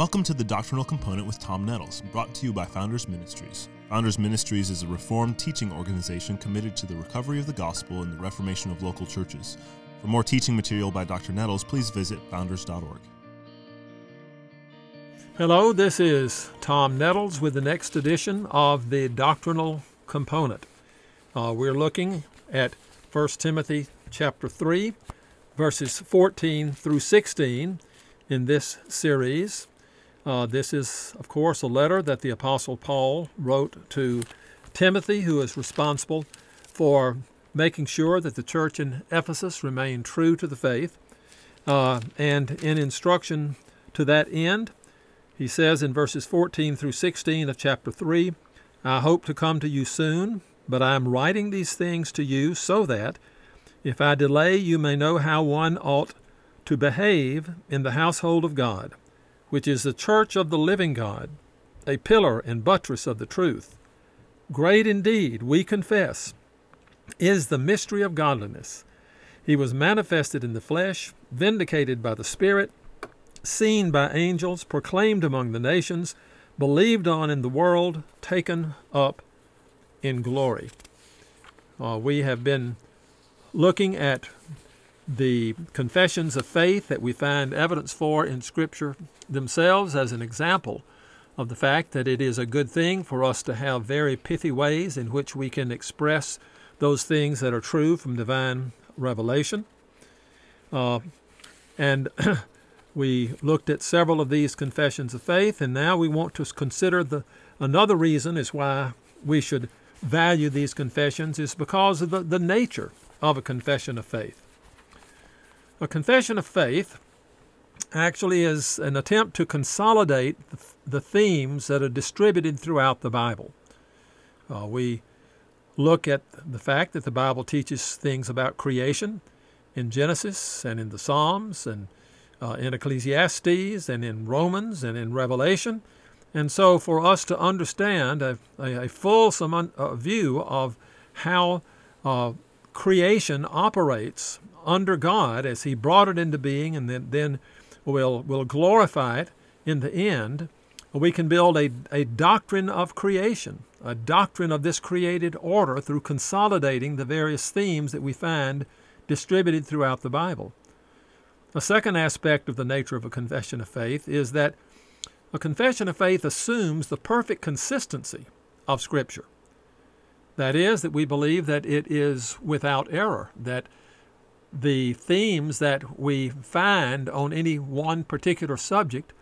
Welcome to the Doctrinal Component with Tom Nettles, brought to you by Founders Ministries. Founders Ministries is a reformed teaching organization committed to the recovery of the gospel and the reformation of local churches. For more teaching material by Dr. Nettles, please visit founders.org. Hello, this is Tom Nettles with the next edition of the Doctrinal Component. Uh, we're looking at 1 Timothy chapter 3, verses 14 through 16 in this series. Uh, this is, of course, a letter that the Apostle Paul wrote to Timothy, who is responsible for making sure that the church in Ephesus remained true to the faith. Uh, and in instruction to that end, he says in verses 14 through 16 of chapter 3 I hope to come to you soon, but I am writing these things to you so that, if I delay, you may know how one ought to behave in the household of God, which is the church of the living God, a pillar and buttress of the truth. Great indeed, we confess, is the mystery of godliness. He was manifested in the flesh, vindicated by the Spirit, seen by angels, proclaimed among the nations, believed on in the world, taken up in glory. Uh, we have been looking at the confessions of faith that we find evidence for in Scripture themselves as an example of the fact that it is a good thing for us to have very pithy ways in which we can express those things that are true from divine revelation. Uh, and we looked at several of these confessions of faith, and now we want to consider the another reason is why we should value these confessions is because of the, the nature of a confession of faith. A confession of faith actually is an attempt to consolidate the themes that are distributed throughout the Bible. Uh, we look at the fact that the Bible teaches things about creation in Genesis and in the Psalms and uh, in Ecclesiastes and in Romans and in Revelation. And so, for us to understand a, a, a fulsome un, uh, view of how uh, creation operates under God as He brought it into being and then, then will will glorify it in the end, we can build a, a doctrine of creation, a doctrine of this created order through consolidating the various themes that we find distributed throughout the Bible. A second aspect of the nature of a confession of faith is that a confession of faith assumes the perfect consistency of Scripture. That is, that we believe that it is without error, that the themes that we find on any one particular subject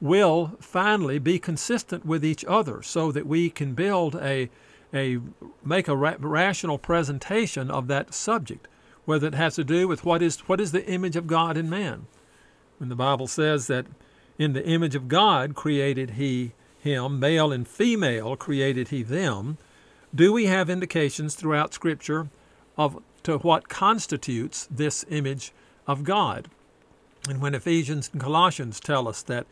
will finally be consistent with each other so that we can build a, a make a ra- rational presentation of that subject whether it has to do with what is what is the image of God in man. When the bible says that in the image of God created he him male and female created he them do we have indications throughout scripture of to what constitutes this image of God. And when Ephesians and Colossians tell us that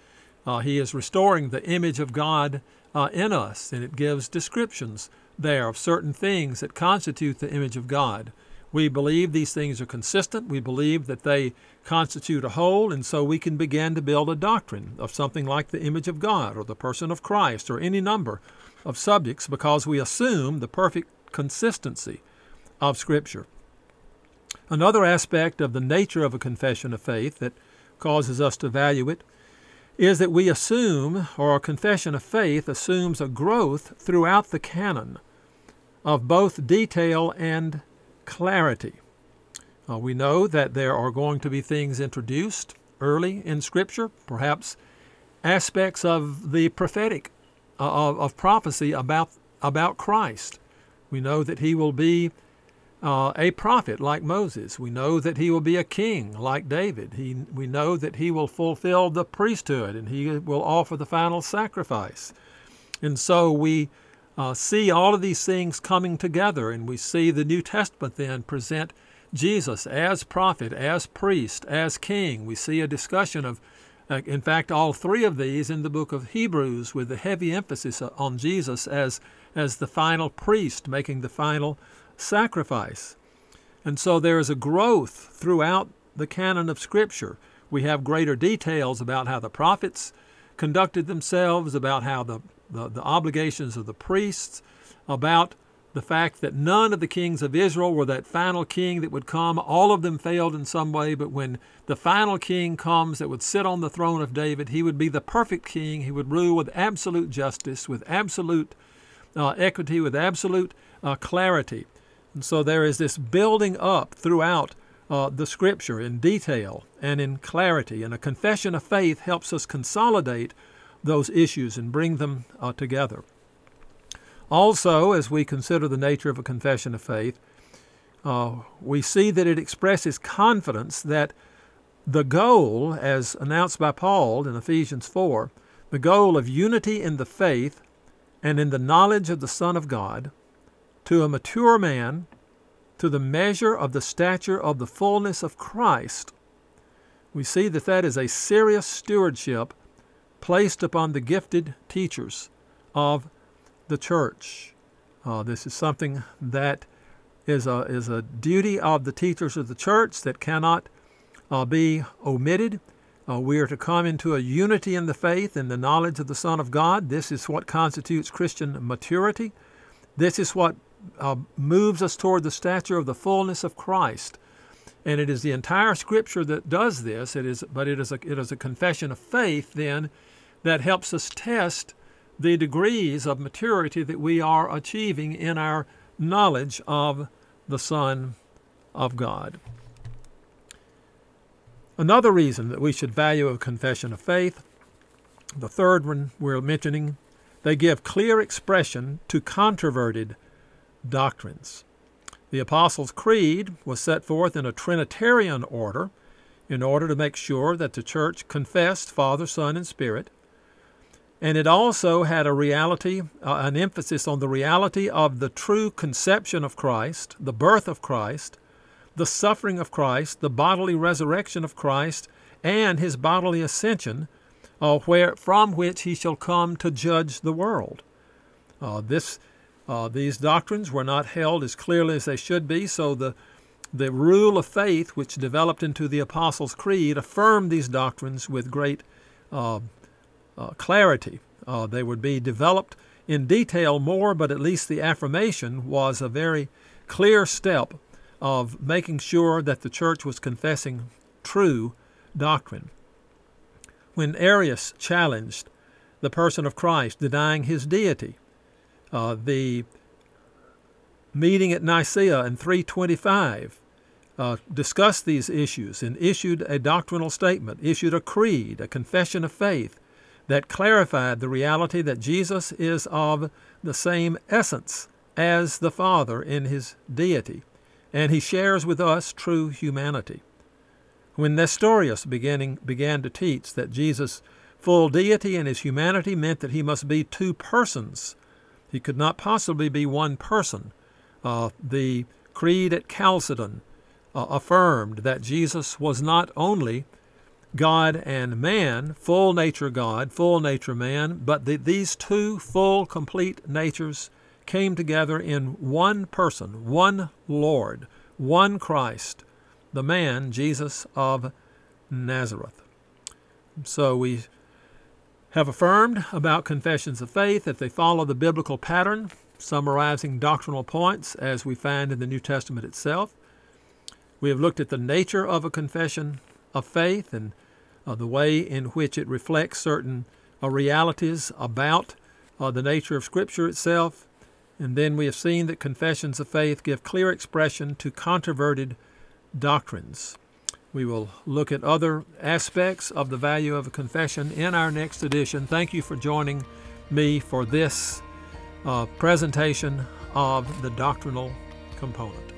uh, He is restoring the image of God uh, in us, and it gives descriptions there of certain things that constitute the image of God. We believe these things are consistent. We believe that they constitute a whole, and so we can begin to build a doctrine of something like the image of God or the person of Christ or any number of subjects because we assume the perfect consistency of Scripture. Another aspect of the nature of a confession of faith that causes us to value it is that we assume, or a confession of faith assumes a growth throughout the canon of both detail and clarity. Uh, we know that there are going to be things introduced early in Scripture, perhaps aspects of the prophetic, uh, of, of prophecy about, about Christ. We know that he will be uh, a prophet like Moses. We know that he will be a king like David. He, we know that he will fulfill the priesthood and he will offer the final sacrifice. And so we uh, see all of these things coming together, and we see the New Testament then present Jesus as prophet, as priest, as king. We see a discussion of, uh, in fact, all three of these in the book of Hebrews, with the heavy emphasis on Jesus as, as the final priest, making the final sacrifice. And so there is a growth throughout the canon of Scripture. We have greater details about how the prophets conducted themselves, about how the, the, the obligations of the priests, about the fact that none of the kings of Israel were that final king that would come. All of them failed in some way, but when the final king comes that would sit on the throne of David, he would be the perfect king. He would rule with absolute justice, with absolute uh, equity, with absolute uh, clarity. And so there is this building up throughout uh, the scripture in detail and in clarity. And a confession of faith helps us consolidate those issues and bring them uh, together. Also, as we consider the nature of a confession of faith, uh, we see that it expresses confidence that the goal, as announced by Paul in Ephesians 4, the goal of unity in the faith and in the knowledge of the Son of God, to a mature man, to the measure of the stature of the fullness of Christ, we see that that is a serious stewardship placed upon the gifted teachers of the church. Uh, this is something that is a, is a duty of the teachers of the church that cannot uh, be omitted. Uh, we are to come into a unity in the faith and the knowledge of the Son of God. This is what constitutes Christian maturity. This is what uh, moves us toward the stature of the fullness of Christ. And it is the entire Scripture that does this. It is, but it is a, it is a confession of faith then that helps us test the degrees of maturity that we are achieving in our knowledge of the Son of God. Another reason that we should value a confession of faith, the third one we're mentioning, they give clear expression to controverted doctrines. The Apostles' Creed was set forth in a Trinitarian order in order to make sure that the church confessed Father, Son, and Spirit and it also had a reality, uh, an emphasis on the reality of the true conception of Christ, the birth of Christ, the suffering of Christ, the bodily resurrection of Christ, and his bodily ascension, uh, where from which he shall come to judge the world. Uh, this, uh, these doctrines were not held as clearly as they should be, so the the rule of faith, which developed into the Apostles' Creed, affirmed these doctrines with great uh, uh, clarity. Uh, they would be developed in detail more, but at least the affirmation was a very clear step of making sure that the church was confessing true doctrine. When Arius challenged the person of Christ, denying his deity, uh, the meeting at Nicaea in 325 uh, discussed these issues and issued a doctrinal statement, issued a creed, a confession of faith, that clarified the reality that Jesus is of the same essence as the Father in his deity, and he shares with us true humanity. When Nestorius beginning, began to teach that Jesus' full deity and his humanity meant that he must be two persons, he could not possibly be one person. Uh, the Creed at Chalcedon uh, affirmed that Jesus was not only God and man, full nature God, full nature man, but that these two full, complete natures came together in one person, one Lord, one Christ, the man, Jesus of Nazareth. So we have affirmed about confessions of faith that they follow the biblical pattern, summarizing doctrinal points as we find in the New Testament itself. We have looked at the nature of a confession of faith and uh, the way in which it reflects certain uh, realities about uh, the nature of Scripture itself. And then we have seen that confessions of faith give clear expression to controverted doctrines. We will look at other aspects of the value of a confession in our next edition. Thank you for joining me for this uh, presentation of the doctrinal component.